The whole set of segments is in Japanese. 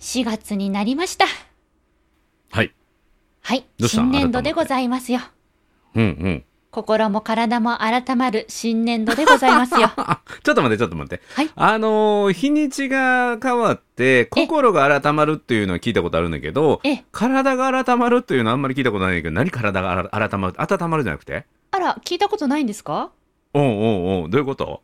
4月になりました。はい。はい。新年度でございますよ。うんうん。心も体も改まる新年度でございますよ。あ、ちょっと待って、ちょっと待って。はい。あのー日にちが変わって、心が改まるっていうのは聞いたことあるんだけどええ、体が改まるっていうのはあんまり聞いたことないんだけど、何体が改まる温まるじゃなくて？あら、聞いたことないんですか？おうおうおうどういうこと？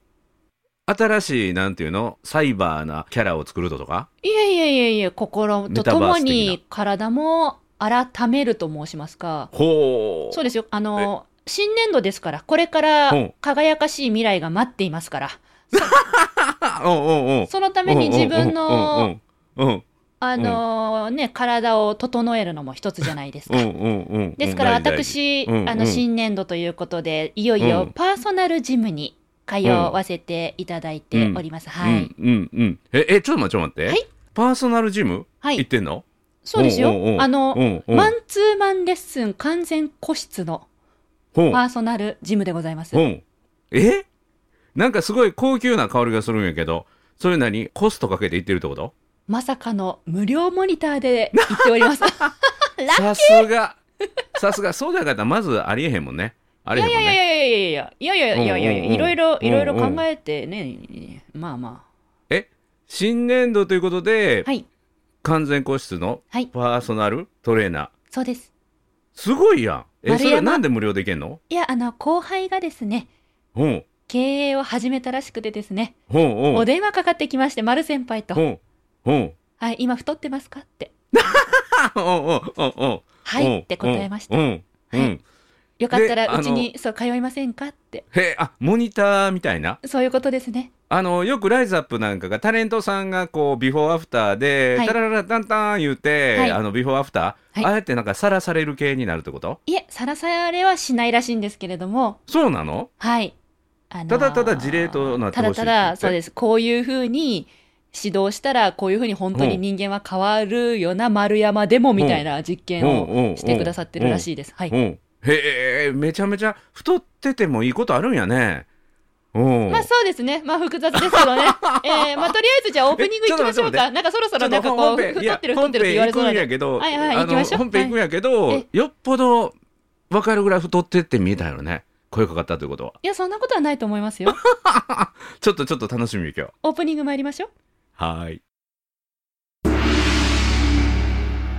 新しい、なんていうの？サイバーなキャラを作るとか？いえいえいえいえ、心とともに体も改めると申しますか。ほう。そうですよ。あの、新年度ですから、これから輝かしい未来が待っていますから、そのために自分の、あのね、体を整えるのも一つじゃないですか。ですから私、あの新年度ということで、いよいうよん。パーソナルジムに通わせていただいております。はい。うんうんうん。ええちょっと待って。ちょっと待って、はい。パーソナルジム、はい。行ってんの？そうですよ。あの、マンツーマンレッスン完全個室のパーソナルジムでございます。え？なんかすごい高級な香りがするんやけどそれ何？コストかけて行ってるってこと？まさかの無料モニターで行っております。さすが。さすが。そうじゃなかったらまずありえへんもんねあいりえへんもんやいやいやいやいやいやいやいやいやいやいろいろいろいろ考えてね、まあまあえ新年度ということで、はい。完全個室の。パーソナルトレーナーそうです。すごいやんえそれなんで無料でいけんのいや、あの、後輩がですね、ほう経営を始めたらしくてですね、うほうお電話かかってきまして、丸先輩と。うほうはい、今太ってますかって。おうおうおうはいって答えました。うんうんうんよかったらでうちにそう通いませんか？って。へえあモニターみたいな？そういうことですね。あのよくライズアップなんかがタレントさんがこうビフォーアフターで、はいタラララタンタン言うて、はいあのビフォーアフター、はいああやってなんかさらされる系になるってこと？いえ、さらされはしないらしいんですけれども、そうなの？はい。あのーただただ事例となってただただ、そうです。こういうふうに指導したら、こういうふうに本当に人間は変わるよな、丸山でもみたいな実験をしてくださってるらしいです。はい。うんへえめちゃめちゃ太っててもいいことあるんやね。う。んまあそうですね。まあ複雑ですけどね。えー、まあとりあえずじゃあオープニング行きましょうか。なんかそろそろなんかこう、太ってる太ってるって言われそうなんやけど、はいはい行きましょう。本編行くんやけど、はい。よっぽど分かるぐらい太ってって見えたよね。声かかったということは。いや、そんなことはないと思いますよ。ちょっとちょっと楽しみ今日オープニング参りましょう。はーい。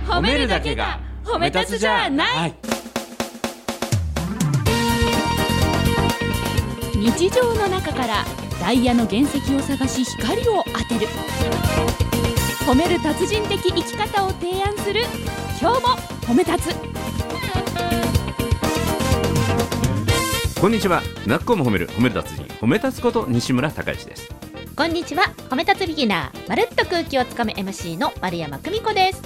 褒めるだけが褒め立つじゃない、はい日常の中からダイヤの原石を探し光を当てる。褒める達人的生き方を提案する。今日も褒め立つ。こんにちは。なっこも褒める。褒める達人。褒め立つこと西村孝之です。こんにちは。褒め立つビギナー。まるっと空気をつかむ MC の丸山久美子です。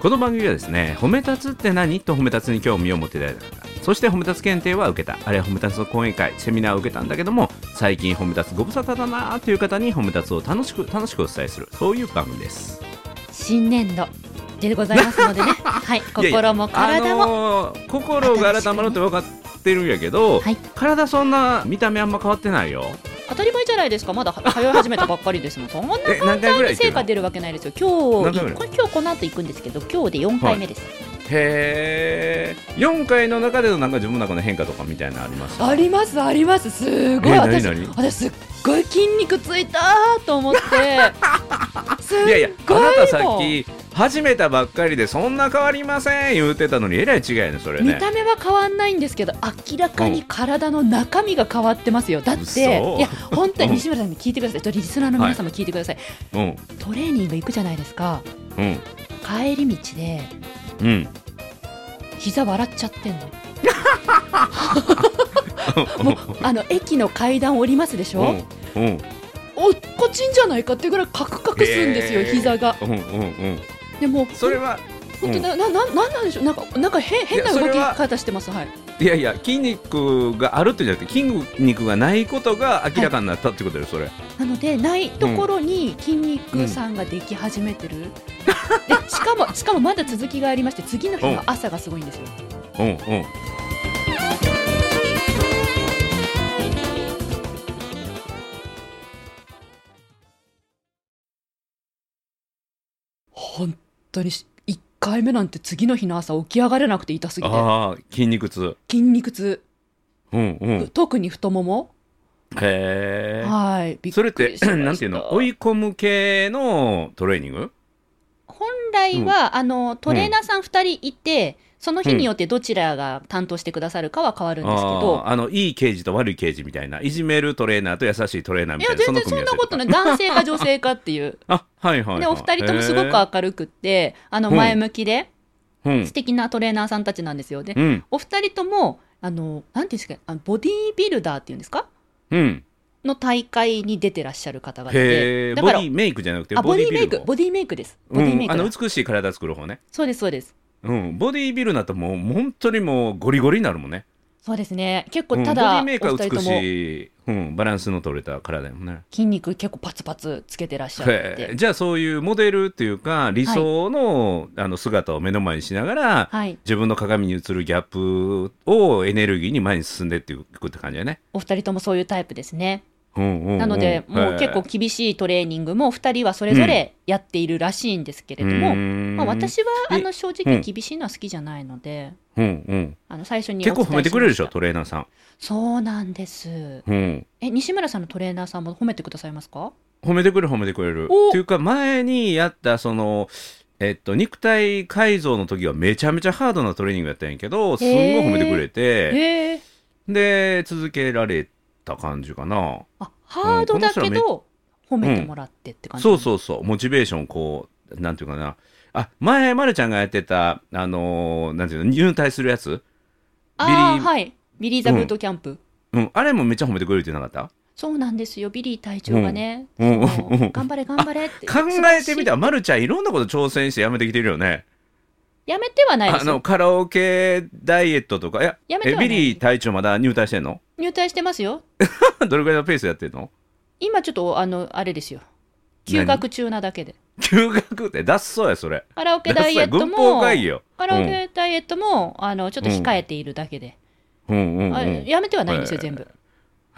この番組はですね褒め立つって何？と褒め立つに興味を持っていただいた方そして褒め立つ検定は受けた。あるいは褒め立つの講演会セミナーを受けたんだけども最近褒め立つご無沙汰だなーという方に褒め立つを楽しく楽しくお伝えする。そういう番組です。新年度でございますのでね。はい心も体も、あのー心が改まるって分かってるんやけど、はい。体そんな見た目あんま変わってないよ。当たり前じゃないですか。まだ 通い始めたばっかりですもん。そんなえ何回ぐらい行ってるの？成果出るわけないですよ。今日今日この後行くんですけど今日で4回目です、へえ4回の中でのなんか自分の中の変化とかみたいなのあります？ありますあります。すごい。え私私すっごい筋肉ついたと思って。い いやいやあなたさっき始めたばっかりでそんな変わりません言うてたのにえらい違いやねそれね。見た目は変わんないんですけど明らかに体の中身が変わってますよ。だって嘘。いや本当うんに西村さんに聞いてください。リスナーの皆さんも聞いてください、うん。トレーニング行くじゃないですか。うん。帰り道でうん膝笑っちゃってんの。もうあの駅の階段降りますでしょ、うんうん。おっこちんじゃないかっていうぐらいカクカクするんですよ、へー。膝が。うんうんうん。でもそれは本当な、なななんなんでしょう？なんかなんか変変ない動き方してます。はいいやいや筋肉があるってじゃなくて筋肉がないことが明らかになったってことよそれ。なのでないところに筋肉さんができ始めてる、でしかもしかもまだ続きがありまして次の日の朝がすごいんですよ。うんうん。本当にし1回目なんて次の日の朝起き上がれなくて痛すぎて。ああ筋肉痛。筋肉痛、うんうん。特に太もも。へえ。はいびっそれってくりしました。なんていうの？追い込む系のトレーニング？本来は、あのトレーナーさん2人いて、その日によってどちらが担当してくださるかは変わるんですけど、あーあのいい刑事と悪い刑事みたいないじめるトレーナーと優しいトレーナーみいやたいな全然そんなことない。い男性か女性かっていう。あはいはい、はい、でお二人ともすごくへ明るくってあのうん。前向きでーうん。素敵なトレーナーさんたちなんですよ。で、うん。お二人ともあのなんていうんですかあのボディービルダーっていうんですか？うん。の大会に出てらっしゃる方々へでだからえボディメイクじゃなくてあボディーメイク。ボディー。メイクです。ボディーメイうん、あの美しい体作る方ね。そうですそうですうん。ボディビルだともう本当にもうゴリゴリになるもんね。そうですね。結うん、ボデ構ただ、ィメイクは美しい、うん、バランスの取れた体やもんね。筋肉結構パツパツつけてらっしゃって。じゃあそういうモデルっていうか理想の,、あの姿を目の前にしながら、はい。自分の鏡に映るギャップをエネルギーに前に進んでっていくって感じだね。お二人ともそういうタイプですねなので、もう結構へ厳しいトレーニングも2人はそれぞれやっているらしいんですけれども、まあ、私はえあの正直厳しいのは好きじゃないので、あの最初に結構褒めてくれるでしょトレーナーさん。そうなんです。うん。え西村さんのトレーナーさんも褒めてくださいますか？褒めてくれる褒めてくれる。お。っていうか前にやったそのえっと、肉体改造の時はめちゃめちゃハードなトレーニングやったんやけどすんごい褒めてくれて。で続けられた感じかな。あハードだけど褒めてもらってって感じ、そうそうそう、モチベーション、こう、なんていうかな。あ、前、まるちゃんがやってた、あのーなんていうの、入隊するやつ？あビリーーはい。ビリー・ザ・ブートキャンプ、うん、あれもめっちゃ褒めてくれるってなかった？そうなんですよ。ビリー隊長がね、うん。頑張れ頑張れって考えてみたら、まるちゃんいろんなこと挑戦してやめてきてるよね。やめてはないであの、カラオケダイエットとか、いや、え、やめてはない。ビリー隊長まだ入隊してんの？入隊してますよ。どれぐらいのペースやってんの？今ちょっとあのあれですよ。休学中なだけで。休学って脱走や、それ。カラオケダイエットも会議よ。カラオケダイエットも、あのちょっと控えているだけで、うん。うん。うん。うん。あやめてはないんですよ、全部。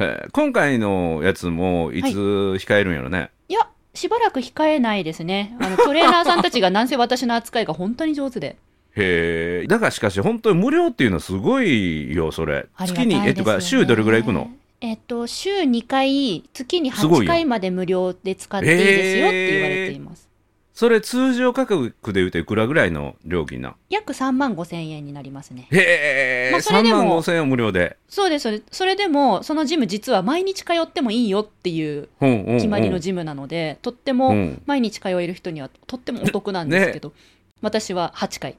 へえ今回のやつも、いつ控えるんやろね？いやしばらく控えないですね。あのトレーナーさんたちがなんせ私の扱いが本当に上手で。へえだからしかし本当に無料っていうのはすごいよそれ。ありがた月にえっいですよねとか週どれぐらい行くの？えっと週2回月に8すごいよ。回まで無料で使っていいですよって言われています、それ通常価格で言うといくらぐらいの料金なん？約3万5千円になりますね。へえ、3まあそれでも万5千円無料で？そうですそれそれでもそのジム実は毎日通ってもいいよっていう決まりのジムなので、とってうもん毎日通える人にはとってもお得なんですけど、私は8回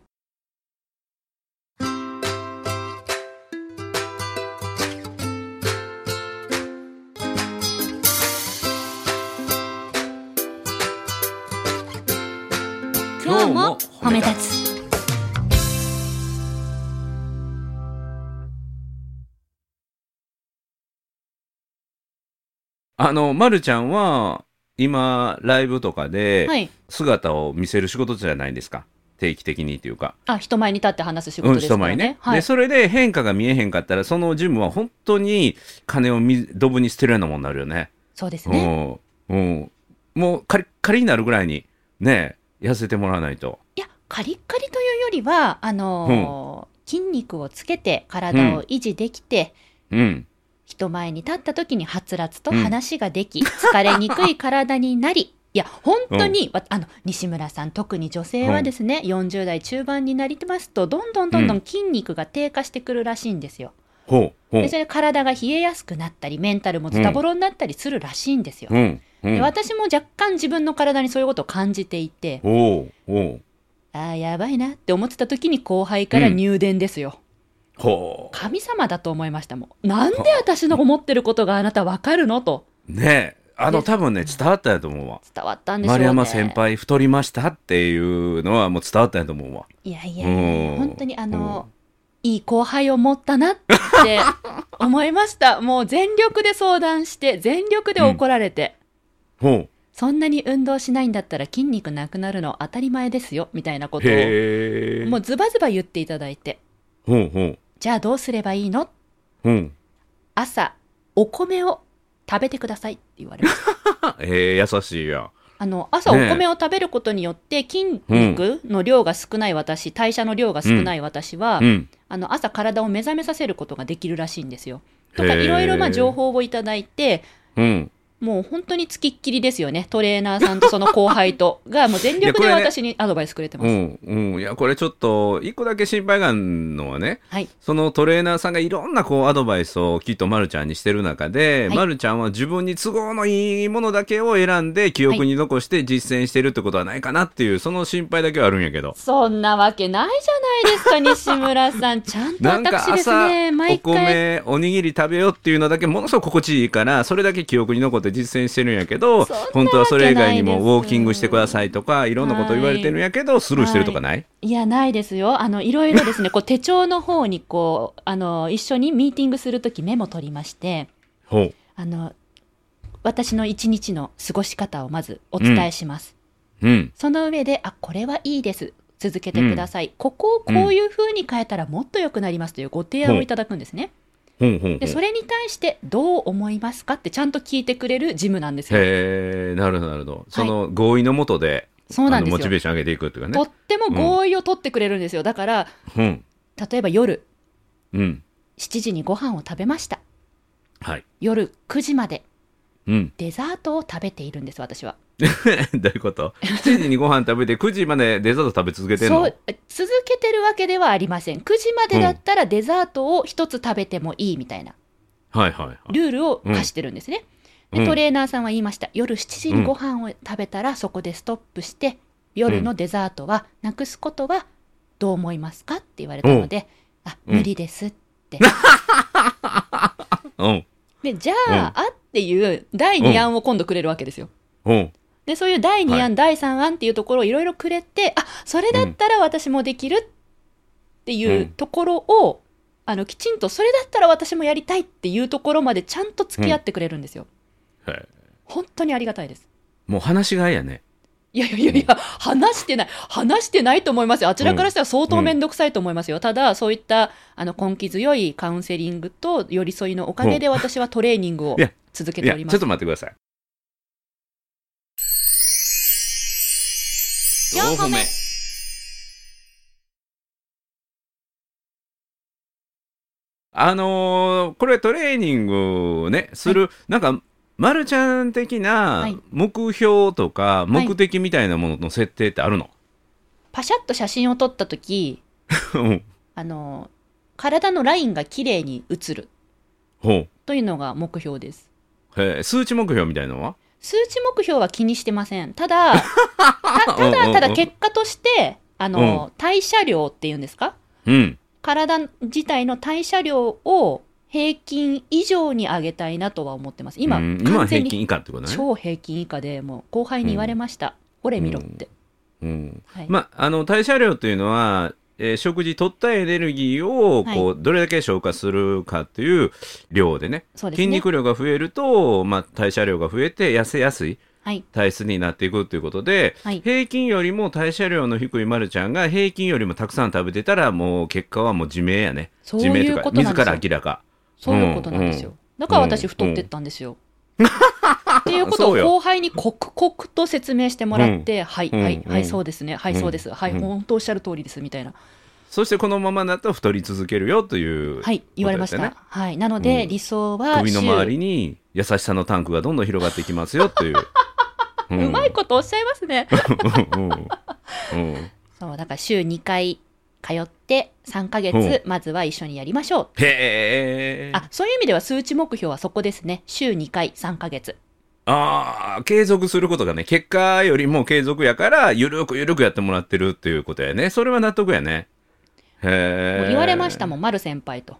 褒め立つ。あの、ま、るちゃんは今ライブとかではい。姿を見せる仕事じゃないですか。定期的にっていうか。あ人前に立って話す仕うん、事ですからね,、人前ね、はい、でそれで変化が見えへんかったらそのジムは本当に金をみドブに捨てるようなもんになるよね。そうですね。うん。うん、もうカリッカリになるぐらいにね痩せてもらわないとカリッカリというよりはあのー筋肉をつけて体を維持できて、うん。人前に立った時にはつらつと話ができ、疲れにくい 体になりいや本当に、わあの西村さん特に女性はですね、40代中盤になりますとどんどんどんどん筋肉が低下してくるらしいんですよ。ほうほう。でそれで体が冷えやすくなったりメンタルもズタボロになったりするらしいんですよ。うん。うでん私も若干自分の体にそういうことを感じていてああやばいなって思ってた時に後輩から入電ですよ。ほ神様だと思いましたもん。なんで私の思ってることがあなたわかるの？と。うねえ。あの多分ね伝わったんやと思うわ。伝わったんでしょうね。丸山先輩太りましたっていうのはもう伝わったんやと思うわ。いやいやいやうん。本当にあの、いい後輩を持ったなって思いました。もう全力で相談して、全力で怒られて、ほうそんなに運動しないんだったら筋肉なくなるの当たり前ですよ、みたいなことを、へえもうズバズバ言っていただいて、ほうほう。じゃあどうすればいいの？ほう朝、お米を食べてくださいって言われました。えー、優しいや。あの朝お米を食べることによって筋肉の量が少ない私、代謝の量が少ない私は、うん。あの朝体を目覚めさせることができるらしいんですよ。とかへえいろいろまあ情報をいただいてうんもう本当につきっきりですよね。トレーナーさんとその後輩と。がもう全力で私にアドバイスくれてます。うんうん。いやこれちょっと一個だけ心配があるのはねはい。そのトレーナーさんがいろんなこうアドバイスをきっとまるちゃんにしてる中で、はい。まるちゃんは自分に都合のいいものだけを選んで記憶に残して実践してるってことはないかなっていうその心配だけはあるんやけど。そんなわけないじゃないですか西村さん。ちゃんと私です朝ねお毎回。米おにぎり食べようっていうのだけものすごく心地いいからそれだけ記憶に残って実践してるんやけど本当はそれ以外にもウォーキングしてくださいとかいろんなこと言われてるんやけどスルーしてるとかない、い。やないですよ。あのいろいろですね こう手帳の方にこうあの一緒にミーティングするときメモ取りましてあの私の一日の過ごし方をまずお伝えします、うん。その上であこれはいいです。続けてください、ここをこういう風に変えたらもっと良くなりますというご提案をいただくんですね、ほうほうほうでそれに対してどう思いますかってちゃんと聞いてくれるジムなんですよ。へえなるほどなるほど。その合意のもとで、そうなんですモチベーション上げていくっていうかね。とっても合意を取ってくれるんですよ。だからうん。例えば夜うん。7時にご飯を食べました。はい。夜9時までうん。デザートを食べているんです私は どういうこと？7時にご飯食べて9時までデザート食べ続けてんの？そう続けてるわけではありません。9時までだったらデザートを一つ食べてもいいみたいな。はいはいはい。ルールを課してるんですね、うん。でトレーナーさんは言いました。夜7時にご飯を食べたらそこでストップして夜のデザートはなくすことはどう思いますかって言われたので、あうん。無理ですって、うん。でじゃあ、あっていう第2案を今度くれるわけですよ。うんでそういう第2案、は第3案っていうところをいろいろくれてあそれだったら私もできるっていううんところを、あのきちんとそれだったら私もやりたいっていうところまでちゃんと付き合ってくれるんですよ。へえ本当にありがたいです。もう話しがいやねいやいやいやいや、話してない、話してないと思いますよ。あちらからしたら相当面倒くさいと思いますよ。ただ、そういったあの根気強いカウンセリングと寄り添いのおかげで私はトレーニングを続けいておりますやちょっと。待ってください四歩目。あのーこれトレーニングをねする、なんかまるちゃん的はない。目標とかい。目的みたいなものの設定ってあるの、パシャッと写真を撮った時うん。あの体のラインが綺麗に写るほというのが目標です。数値目標みたいなのは？数値目標は気にしてません。ただ、た ただ、ただ結果として、あの、代謝量っていうんですか？うん体自体の代謝量を平均以上に上げたいなとは思ってます。今、うん今平均以下ってことね超平均以下で、もう後輩に言われました。ほれ見ろって。うんはいまあ、あの代謝量というのは、えー食事取ったエネルギーをこう、どれだけ消化するかっていう量でねね。筋肉量が増えると、まあ、代謝量が増えて痩せやすいはい。体質になっていくということで、はい平均よりも代謝量の低いまるちゃんが平均よりもたくさん食べてたらもう結果はもう自明やね自明とことなんですよ自ら明らかそういうことなんですよ。だから私太ってったんですよ。っていうことを後輩に刻々と説明してもらって、はい、うん。はい、はい、うんそうですね、はい、うん。そうです、はい、うん。本当おっしゃる通りです、みたいな。そしてこのままだと太り続けるよという、はい、言われました。はい。なので、うん。理想は首の週周りに優しさのタンクがどんどん広がっていきますよという、ううまいことおっしゃいますね。そう、だから週2回通って、3ヶう月、まずは一緒にやりましょう。へえあ、そういう意味では数値目標はそこですね。週2回、3ヶ月。ああ継続することがね結果よりも継続やからゆるくゆるくやってもらってるっていうことやね。それは納得やね。へえ言われましたもん、丸先輩と。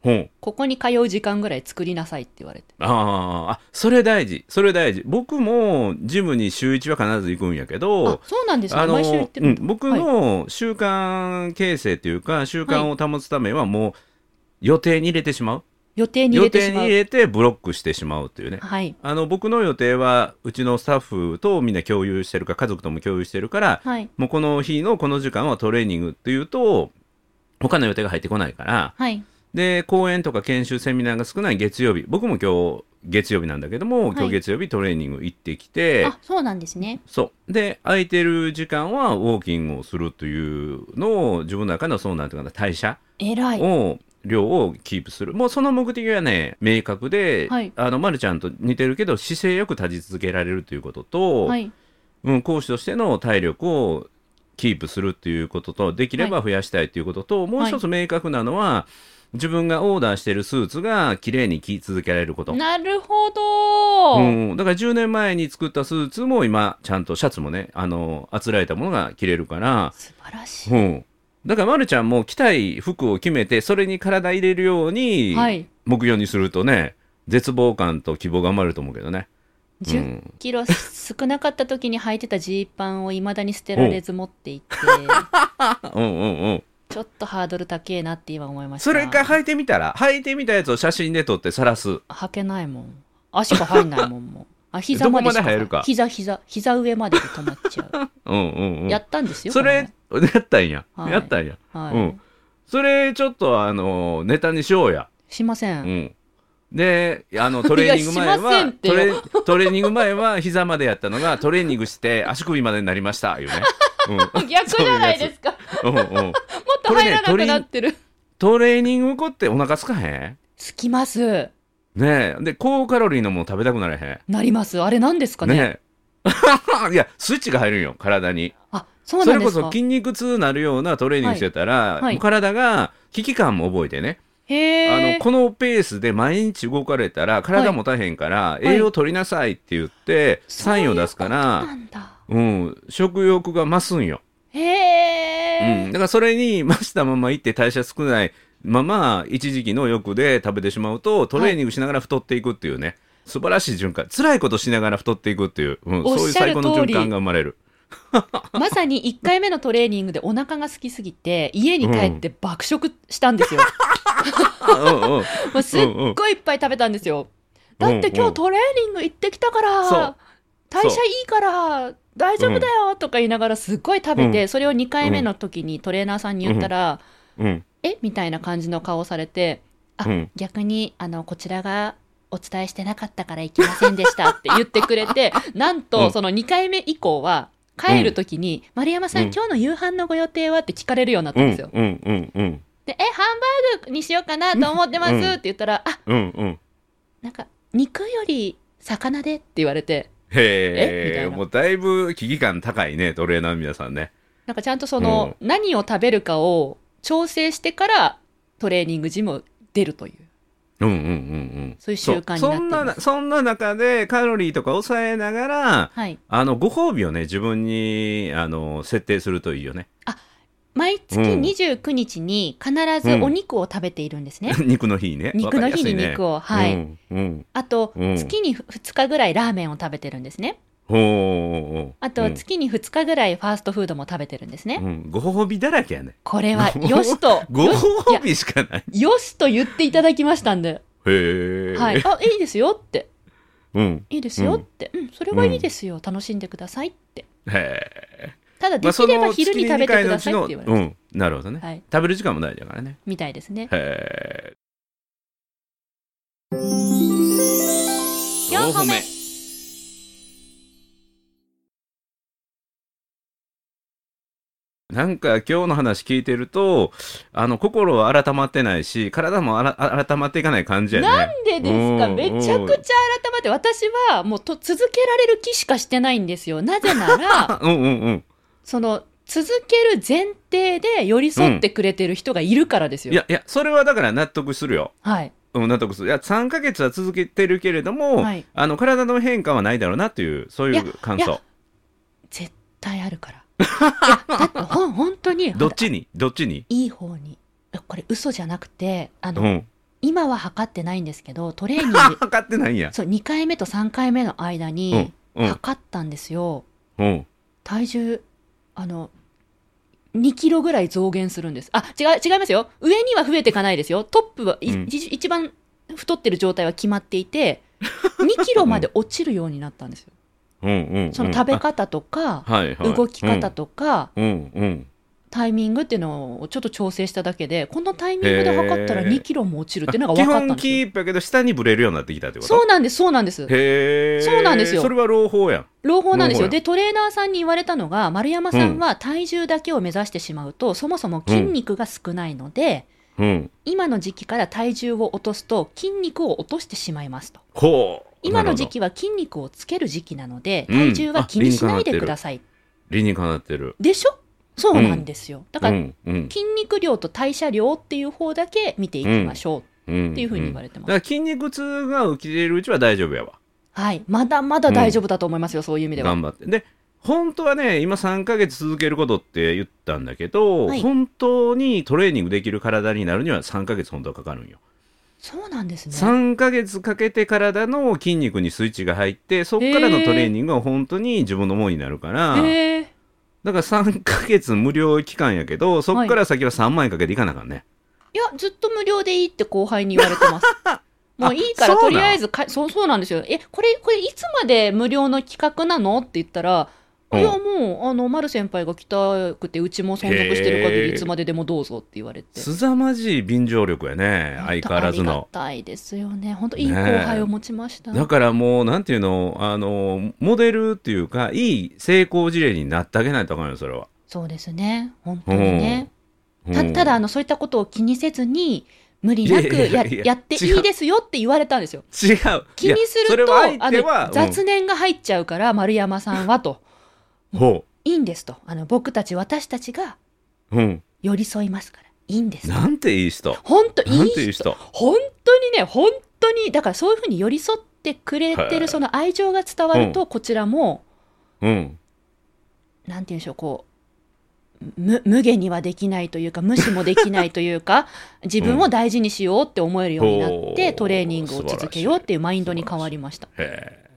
ほう。ここに通う時間ぐらい作りなさいって言われて。あーあそれ大事。それ大事。僕もジムに週1は必ず行くんやけあど、そうなんですね。毎週言ってる。うん、僕はい。の習慣形成っていうか習慣を保つためはもう予定に入れてしまう予定に入予れてしまう。定に入れてブロックしてしまうっていうねはい。あの僕の予定はうちのスタッフとみんな共有してるか家族とも共有してるからはい。もうこの日のこの時間はトレーニングっていうと他の予定が入ってこないからはい。で講演とか研修セミナーが少ない月曜日僕も今日月曜日なんだけども、今はい日月曜日トレーニング行ってきて、あそうなんですねそうで空いてる時間はウォーキングをするというのを自分の中のそうなんていうかな代謝を量をキープする。もうその目的はね明確で、はい。あのまるちゃんと似てるけど姿勢よく立ち続けられるということと、はい。うん、講師としての体力をキープするっていうこととできれば増やしたいということと、もう一つ明確なのは、自分がオーダーしているスーツが綺麗に着続けられること。なるほど、うん、だから10年前に作ったスーツも今ちゃんとシャツもねあのあつらえたものが着れるから、素晴らしい、うん、だからまるちゃんも着たい服を決めてそれに体入れるようにはい。目標にするとね絶望感と希望が生まれると思うけどね。10キロ少なかった時に履いてたジーパンをいまだに捨てられず持っていって。うんうんうん。ちょっとハードル高えなって今思いました。それか履いてみたら履いてみたやつを写真で撮って晒す。履けないもん。足が入んないもんもう。あ膝までしか膝膝膝上までで止まっちゃう、うんうんうん、やったんですよそれ やったんや、はい。やったんや。はい、うん。それちょっとあのネタにしようや。しません、うん、であの トレーニング前はトレトレーニング前は膝までやったのがトレーニングして足首までになりましたいうね。うん。逆じゃないですか。うんうん、もっと入らなくなってる。トレーニング後ってお腹すかへつきます。んねえ。で高カロリーのもの食べたくなれへなります。あれ何ですかね？んねえ。いやスイッチが入るんよ体に。あそれこそ筋肉痛なるようなトレーニングしてたら、はい。体が危機感も覚えてね。あのこのペースで毎日動かれたら体も大変から、い。栄養取りなさいって言ってサインを出すからうん、食欲が増すんよ、へえ、うん、だからそれに増したままいって代謝少ないまま一時期の欲で食べてしまうとトレーニングしながら太っていくっていうね、素晴らしい循環。辛いことしながら太っていくっていう、うん、そういう最高の循環が生まれる まさに1回目のトレーニングでお腹が空きすぎて家に帰って爆食したんですよ、すっごいいっぱい食べたんですよ。だって今日トレーニング行ってきたから代謝いいから大丈夫だよとか言いながらすっごい食べて、うん。それを2回目の時にトレーナーさんに言ったら、うん。え？みたいな感じの顔をされてあ、うん。逆にあのこちらがお伝えしてなかったから行きませんでしたって言ってくれて なんとその2回目以降は帰る時に、丸山さん、うん。今日の夕飯のご予定はって聞かれるようになったうん。ん。ですよ。うん。うん。うん。で、え、ハンバーグにしようかなと思ってますうん。って言ったら、あ、うん。うん。なん。か、肉より魚でって言われて、へえもうだいぶ危機感高いねトレーナーの皆さん。ねなん。かちゃん。とその、何を食べるかを調整してからトレーニングジムを出るという。うんうんうんうんそういう習慣にそそんなそんな中でカロリーとか抑えながらはい。あのご褒美をね自分にあの設定するといいよね毎月うん29日に必ずお肉を食べているんですね。肉の日ね肉の日に肉をを。はい。うんうんあと、うん月に2日ぐらいラーメンを食べてるんですね。あと、月に2日ぐらいファーストフードも食べてるんですね。うん、ご褒美だらけやね。これは、よしと、ご褒美しかない。よし。と言っていただきましたんで、へえ、はい。あ、いいですよって。うん。いいですよって。うん、それはいいですよ。楽しんでくださいって。へえただ、できれば昼に食べてくださいって言われます。うん。なるほどね、はい。食べる時間も大事だからね。みたいですね。へえ四歩目なんか今日の話聞いてるとあの心は改まってないし体もあらあ改まっていかない感じやねなんでですか？うんめちゃくちゃ改まって、私はもうと続けられる気しかしてないんですよ。なぜなら、うんうんうんその、続ける前提で寄り添ってくれてる人がいるからですよ。いやいやそれはだから納得するよはい。うん、納得するいや3ヶ月は続けてるけれども、はいあの体の変化はないだろうなっていうそういう感想いや絶対あるから。いや、だってほん、本当に、どっちに？どっちに？いい方に。これ嘘じゃなくて、あの、うん今は測ってないんですけど、トレーニング、測ってないんやそう、2回目と3回目の間うにん、うん測ったんですよ。うん体重、あの、2キロぐらい増減するんです。あ、違う、違いますよ。上には増えていかないですよ。トップは、いうん一一番太ってる状態は決まっていて、2キロまで落ちるようになったんですよ。うんうんうん。その食べ方とか、はいはい。動き方とか、うん。うんタイミングっていうのをちょっと調整しただけでこのタイミングで測ったらへー。2キロも落ちるっていうのが基分かったん本キですよ。ープやけど下にブレるようになってきたってこと？そうなんですそうなんです。そうなんですよ。それは朗報やん。朗報なんですよ。でトレーナーさんに言われたのが丸山さんは体重だけを目指してしまうと、そもそも筋肉が少ないので、うん。今の時期から体重を落とすと筋肉を落としてしまいますと。ほう今の時期期は筋肉をつける時期なのでうん。体重は気にしないでください、理にかなってる。でしょ？そうなんですよ、だから、筋肉量と代謝量っていう方だけ見ていきましょううんっていうふうに言われてます、だから筋肉痛が起きているうちは大丈夫やわ。はい。まだまだ大丈夫だと思いますよ、そういう意味では。頑張って。で本当はね今3ヶ月続けることって言ったんだけど、はい。本当にトレーニングできる体になるには3ヶ月本当はかかるんよ、そうなんですね。3ヶ月かけて体の筋肉にスイッチが入ってそこからのトレーニングが本当に自分のものになるからだから3ヶ月無料期間やけどそこから先は3万円かけていかなあかんね、いやずっと無料でいいって後輩に言われてます。もういいからとりあえずかそうそうなんですよ。えこれこれいつまで無料の企画なの？って言ったらうんいやもうあの丸先輩が来たくてうちも存続してる限りいつまででもどうぞって言われて。すざまじい便乗力やね相変わらずありがのたいですよね。本当いい後輩を持ちました、だからもうなんていうのあのモデルっていうかいい成功事例になってあげないとあかんよそれは、そうですね。本当にね、たうん。ただあのそういったことを気にせずに無理なくいやいやっていいですよって言われたんですよ。違う。気にするとあの雑念が入っちゃうから丸山さんはとう。んほいいんですと。あの僕たち私たちがう、うん、寄り添いますから。いいんですと。なんていい人。本当いなんい人ていい人。本当にね本当にだからそういうふうに寄り添ってくれてへえるその愛情が伝わると、こちらもうん。なんて言うんでしょうこう無無限にはできないというか無視もできないというか 自分を大事にしようって思えるようになって、ほうトレーニングを続けようっていうマインドに変わりました。へえ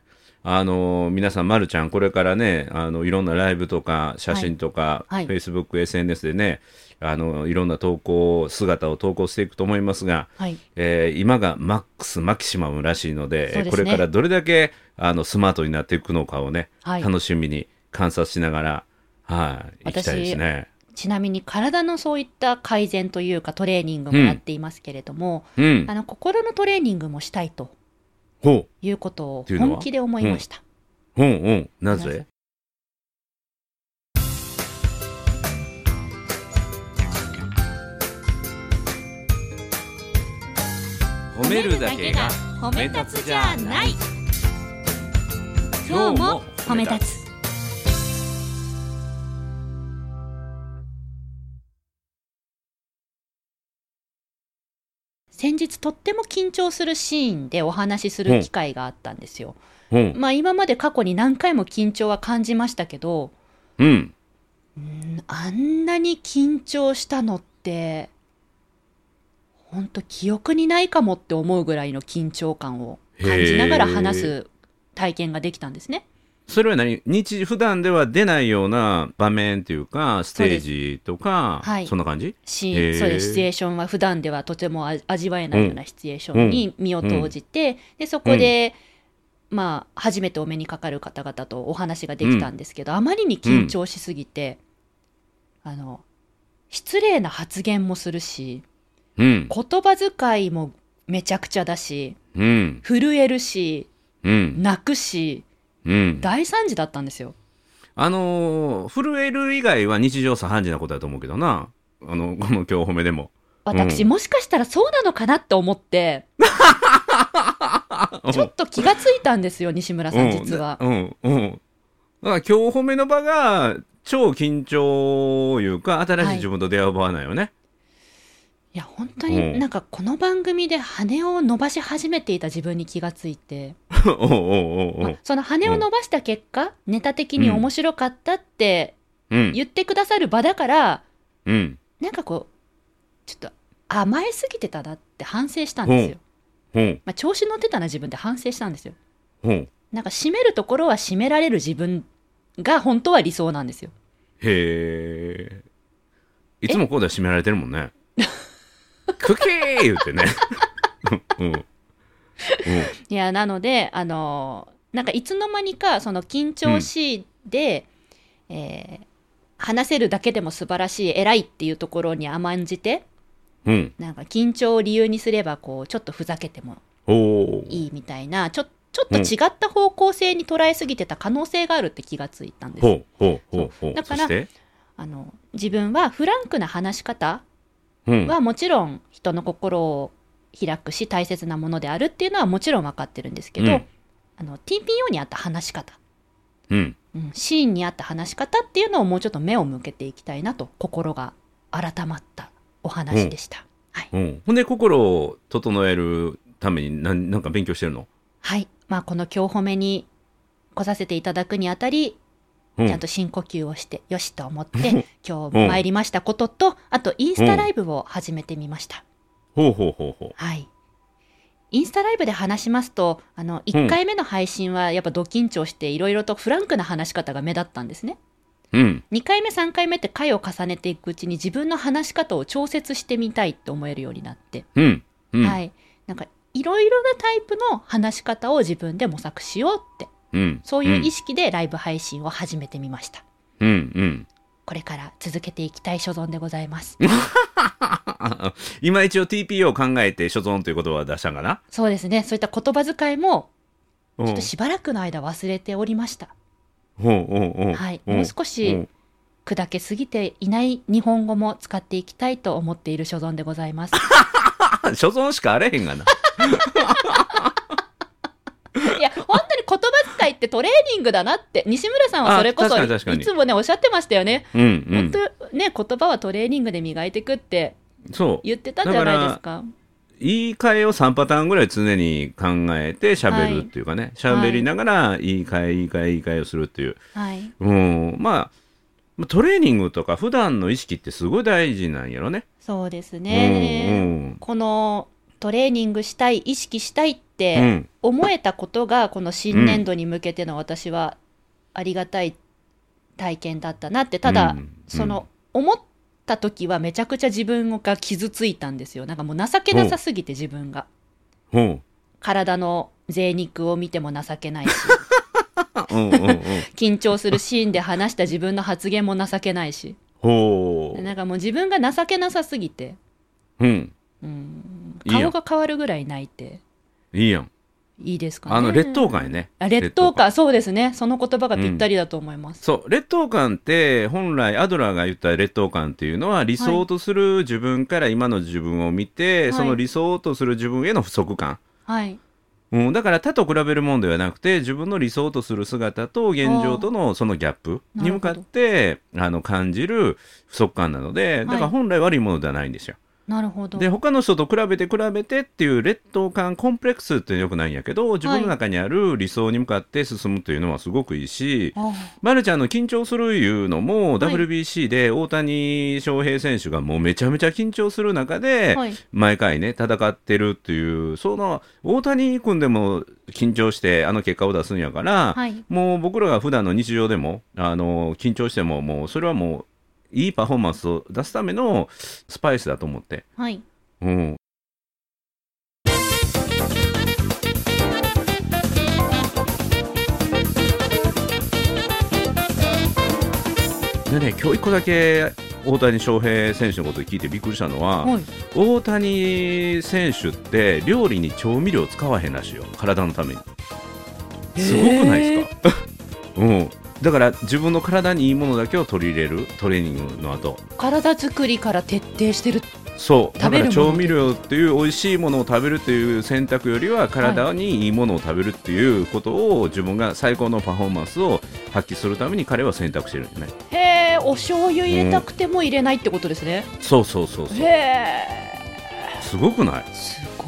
あの皆さん、まるちゃん、これからねあのいろんなライブとか写真とか、はい。はい。Facebook、SNS でねあのいろんな投稿姿を投稿していくと思いますが、はい、えー今がマックスマキシマムらしいのでね。これからどれだけあのスマートになっていくのかをね、はい。楽しみに観察しながら、はい、行きたいですね。ちなみに体のそういった改善というかトレーニングもやっていますけれども、うん。あ、の心のトレーニングもしたいとほいうことを本気で思いました。う、うんう。ん、ななぜ？ぜ褒めるだけが褒め立つじゃない。今日も褒め立つ先日とっても緊張するシーンでお話しする機会があったんですよ。うん、まあ今まで過去に何回も緊張は感じましたけど、うん、うんあんなに緊張したのって本当記憶にないかもって思うぐらいの緊張感を感じながら話す体験ができたんですね。それは何？日普段では出ないような場面っていうかステージとかはい。そんな感じ？しへーそうです。シチュエーションは普段ではとてもあ味わえないようなシチュエーションに身を投じて、でそこで、まあ初めてお目にかかる方々とお話ができたんですけど、あまりに緊張しすぎて、あの失礼な発言もするしうん。言葉遣いもめちゃくちゃだしうん。震えるしうん。泣くしうん。大惨事だったんですよ。あのー震える以外は日常茶飯事なことだと思うけどな。あのこの今日褒めでも。私、うん。もしかしたらそうなのかなって思って。ちょっと気がついたんですよ西村さん実は。うんうんうん。だから今日褒めの場が超緊張いうか新しい自分と出会う場なんよね、い。や本当うん。になんかこの番組で羽を伸ばし始めていた自分に気がついて、おうおうおうおうまあその羽を伸ばした結果、ネタ的に面白かったってうん。言ってくださる場だから、うん。なんかこうちょっと甘えすぎてたなって反省したんですよ。まあ、調子乗ってたな自分って反省したんですよ。なんか締めるところは締められる自分が本当は理想なんですよ。へえ。いつもこうでは締められてるもんね。クキー言ってね。うんうんいやなのであのなんかいつの間にかその緊張しいで、えー話せるだけでも素晴らしい偉いっていうところに甘んじてうん。なんか緊張を理由にすればこうちょっとふざけてもいいみたいなちょちょっと違った方向性に捉えすぎてた可能性があるって気がついたんです。ほうほうほうほう。だからあの自分はフランクな話し方うん。はもちろん人の心を開くし大切なものであるっていうのはもちろん分かってるんですけど、うん。あの TPO に合った話し方、うん。うん、シーンに合った話し方っていうのをもうちょっと目を向けていきたいなと心が改まったお話でした。はい、うんほんで心を整えるためになんなんか勉強してるの？はい。まあ、この今日褒めに来させていただくにあたりうん。ちゃんと深呼吸をしてよしと思って今日参りましたこととあとインスタライブを始めてみました。ほうほうほうほはい。インスタライブで話しますと、あの、1回目の配信はやっぱド緊張していろいろとフランクな話し方が目立ったんですね。ううん。2回目、3回目って回を重ねていくうちに自分の話し方を調節してみたいって思えるようになって、うん。うん。はい。なんか、いろいろなタイプの話し方を自分で模索しようって、うん。そういう意識でライブ配信を始めてみました。うん。うん。これから続けていきたい所存でございます。今一応 TPO を考えて所存という言葉を出したんかな？そうですね。そういった言葉遣いも、ちょっとしばらくの間忘れておりました。はい。もう少し砕けすぎていない日本語も使っていきたいと思っている所存でございます。あ 所存しかあれへんがな。いや、本当に言葉遣いってトレーニングだなって、西村さんはそれこそいつもね、おっしゃってましたよね。うんうん。本当ね、言葉はトレーニングで磨いていくってそう。言ってたじゃないですか。言い換えを3パターンぐらい常に考えて喋るっていうかね。喋、りながら言い換え言い換え言い換えをするっていう、はい。うん、まあトレーニングとか普段の意識ってすごい大事なんやろね。そうですうんね。このトレーニングしたい、意識したいっうんうてん。思えたことが、この新年度に向けての私はありがたい体験だったなって、ただ、うん。その思った時はめちゃくちゃ自分が傷ついたんですよ。なんかもう情けなさすぎて自分が。ほ体の贅肉を見ても情けないし。ううんうんうん。緊張するシーンで話した自分の発言も情けないし。ほなんかもう自分が情けなさすぎて。うん。顔が変わるぐらい泣いて。いいやんいいですかね。あの劣等感やね。あ劣等感。そうですね。その言葉がぴったりだと思います、そう。劣等感って本来アドラーが言った劣等感っていうのは理想とする自分から今の自分を見て、はい。その理想とする自分への不足感、はい。うん、だから他と比べるもんではなくて自分の理想とする姿と現状とのそのギャップに向かってあの感じる不足感なのでだから本来悪いものではないんですよ。なるほど。で他の人と比べて比べてっていう劣等感コンプレックスってよくないんやけど自分の中にある理想に向かって進むというのはすごくいいし、あまるちゃんの緊張するいうのも、はい。WBC で大谷翔平選手がもうめちゃめちゃ緊張する中で、はい。毎回ね、戦ってるっていう、その大谷君でも緊張してあの結果を出すんやから、はい。もう僕らが普段の日常でも、あの、緊張しても、もうそれはもう、いいパフォーマンスを出すためのスパイスだと思って。はい。うん。でね、今日一個だけ大谷翔平選手のことを聞いてびっくりしたのは、はい。大谷選手って料理に調味料使わへんらしいよ。体のために。すごくないですか、うん、だから自分の体にいいものだけを取り入れるトレーニングの後。体作りから徹底してる。そう。だから調味料っていう美味しいものを食べるっていう選択よりは体にいいものを食べるっていうことを自分が最高のパフォーマンスを発揮するために彼は選択してるんよね。へえお醤油入れたくても入れないってことですね、そうそうそうそう。へえ。すごくない、すご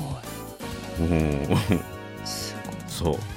うん、いすごい。そう、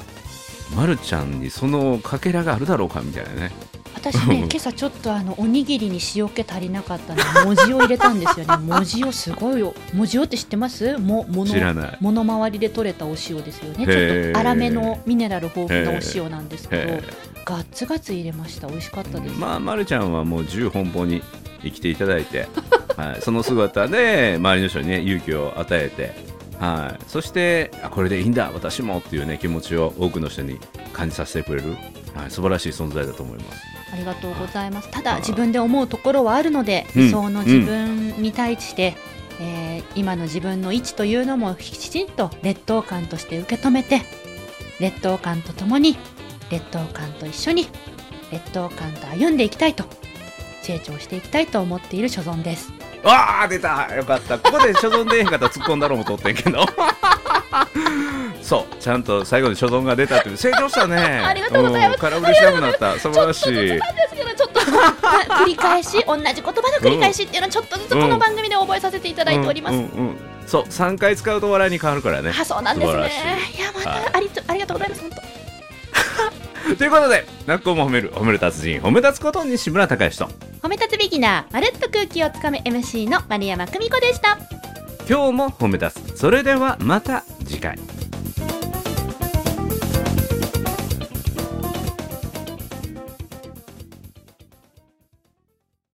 ま、るちゃんにそのかけらがあるだろうかみたいなね。私ね今朝ちょっとあのおにぎりに塩気足りなかったの。で文字を入れたんですよね。文字をすごいよ。文字をって知ってます？ももの知らない。もの周りで取れたお塩ですよね。ちょっと粗めのミネラル豊富なお塩なんですけどへガッツガツ入れました。美味しかったです、まあ、ま、るちゃんはもう自由奔放に生きていただいて、はい、その姿で周りの人にね勇気を与えて、はい、そしてあこれでいいんだ私もっていうね気持ちを多くの人に感じさせてくれる、はい、素晴らしい存在だと思います。ありがとうございます。ただ自分で思うところはあるので、うん。理想の自分に対して、えー今の自分の位置というのもきちんと劣等感として受け止めて劣等感とともに劣等感と一緒に劣等感と歩んでいきたいと成長していきたいと思っている所存ですわあ出た。よかった。ここで所存出えへんかったら突っ込んだろうもとってんけど。そう。ちゃんと最後に所存が出たって成長したね。ありがとうございます。ん。空振りしなくなった。素晴らしい。ちょっと繰り返し同じ言葉の繰り返しっていうのはちょっとずつこの番組で覚えさせていただいております、うん。うん。うん。そう。3回使うと笑いに変わるからね。あそうなんですね。い。いやまはい。たありありがとうございます本当ということで学校も褒める褒める達人褒め立つこと西村孝之と褒め立つビギナーまるっと空気をつかむ MC の丸山久美子でした。今日も褒め立つ。それではまた次回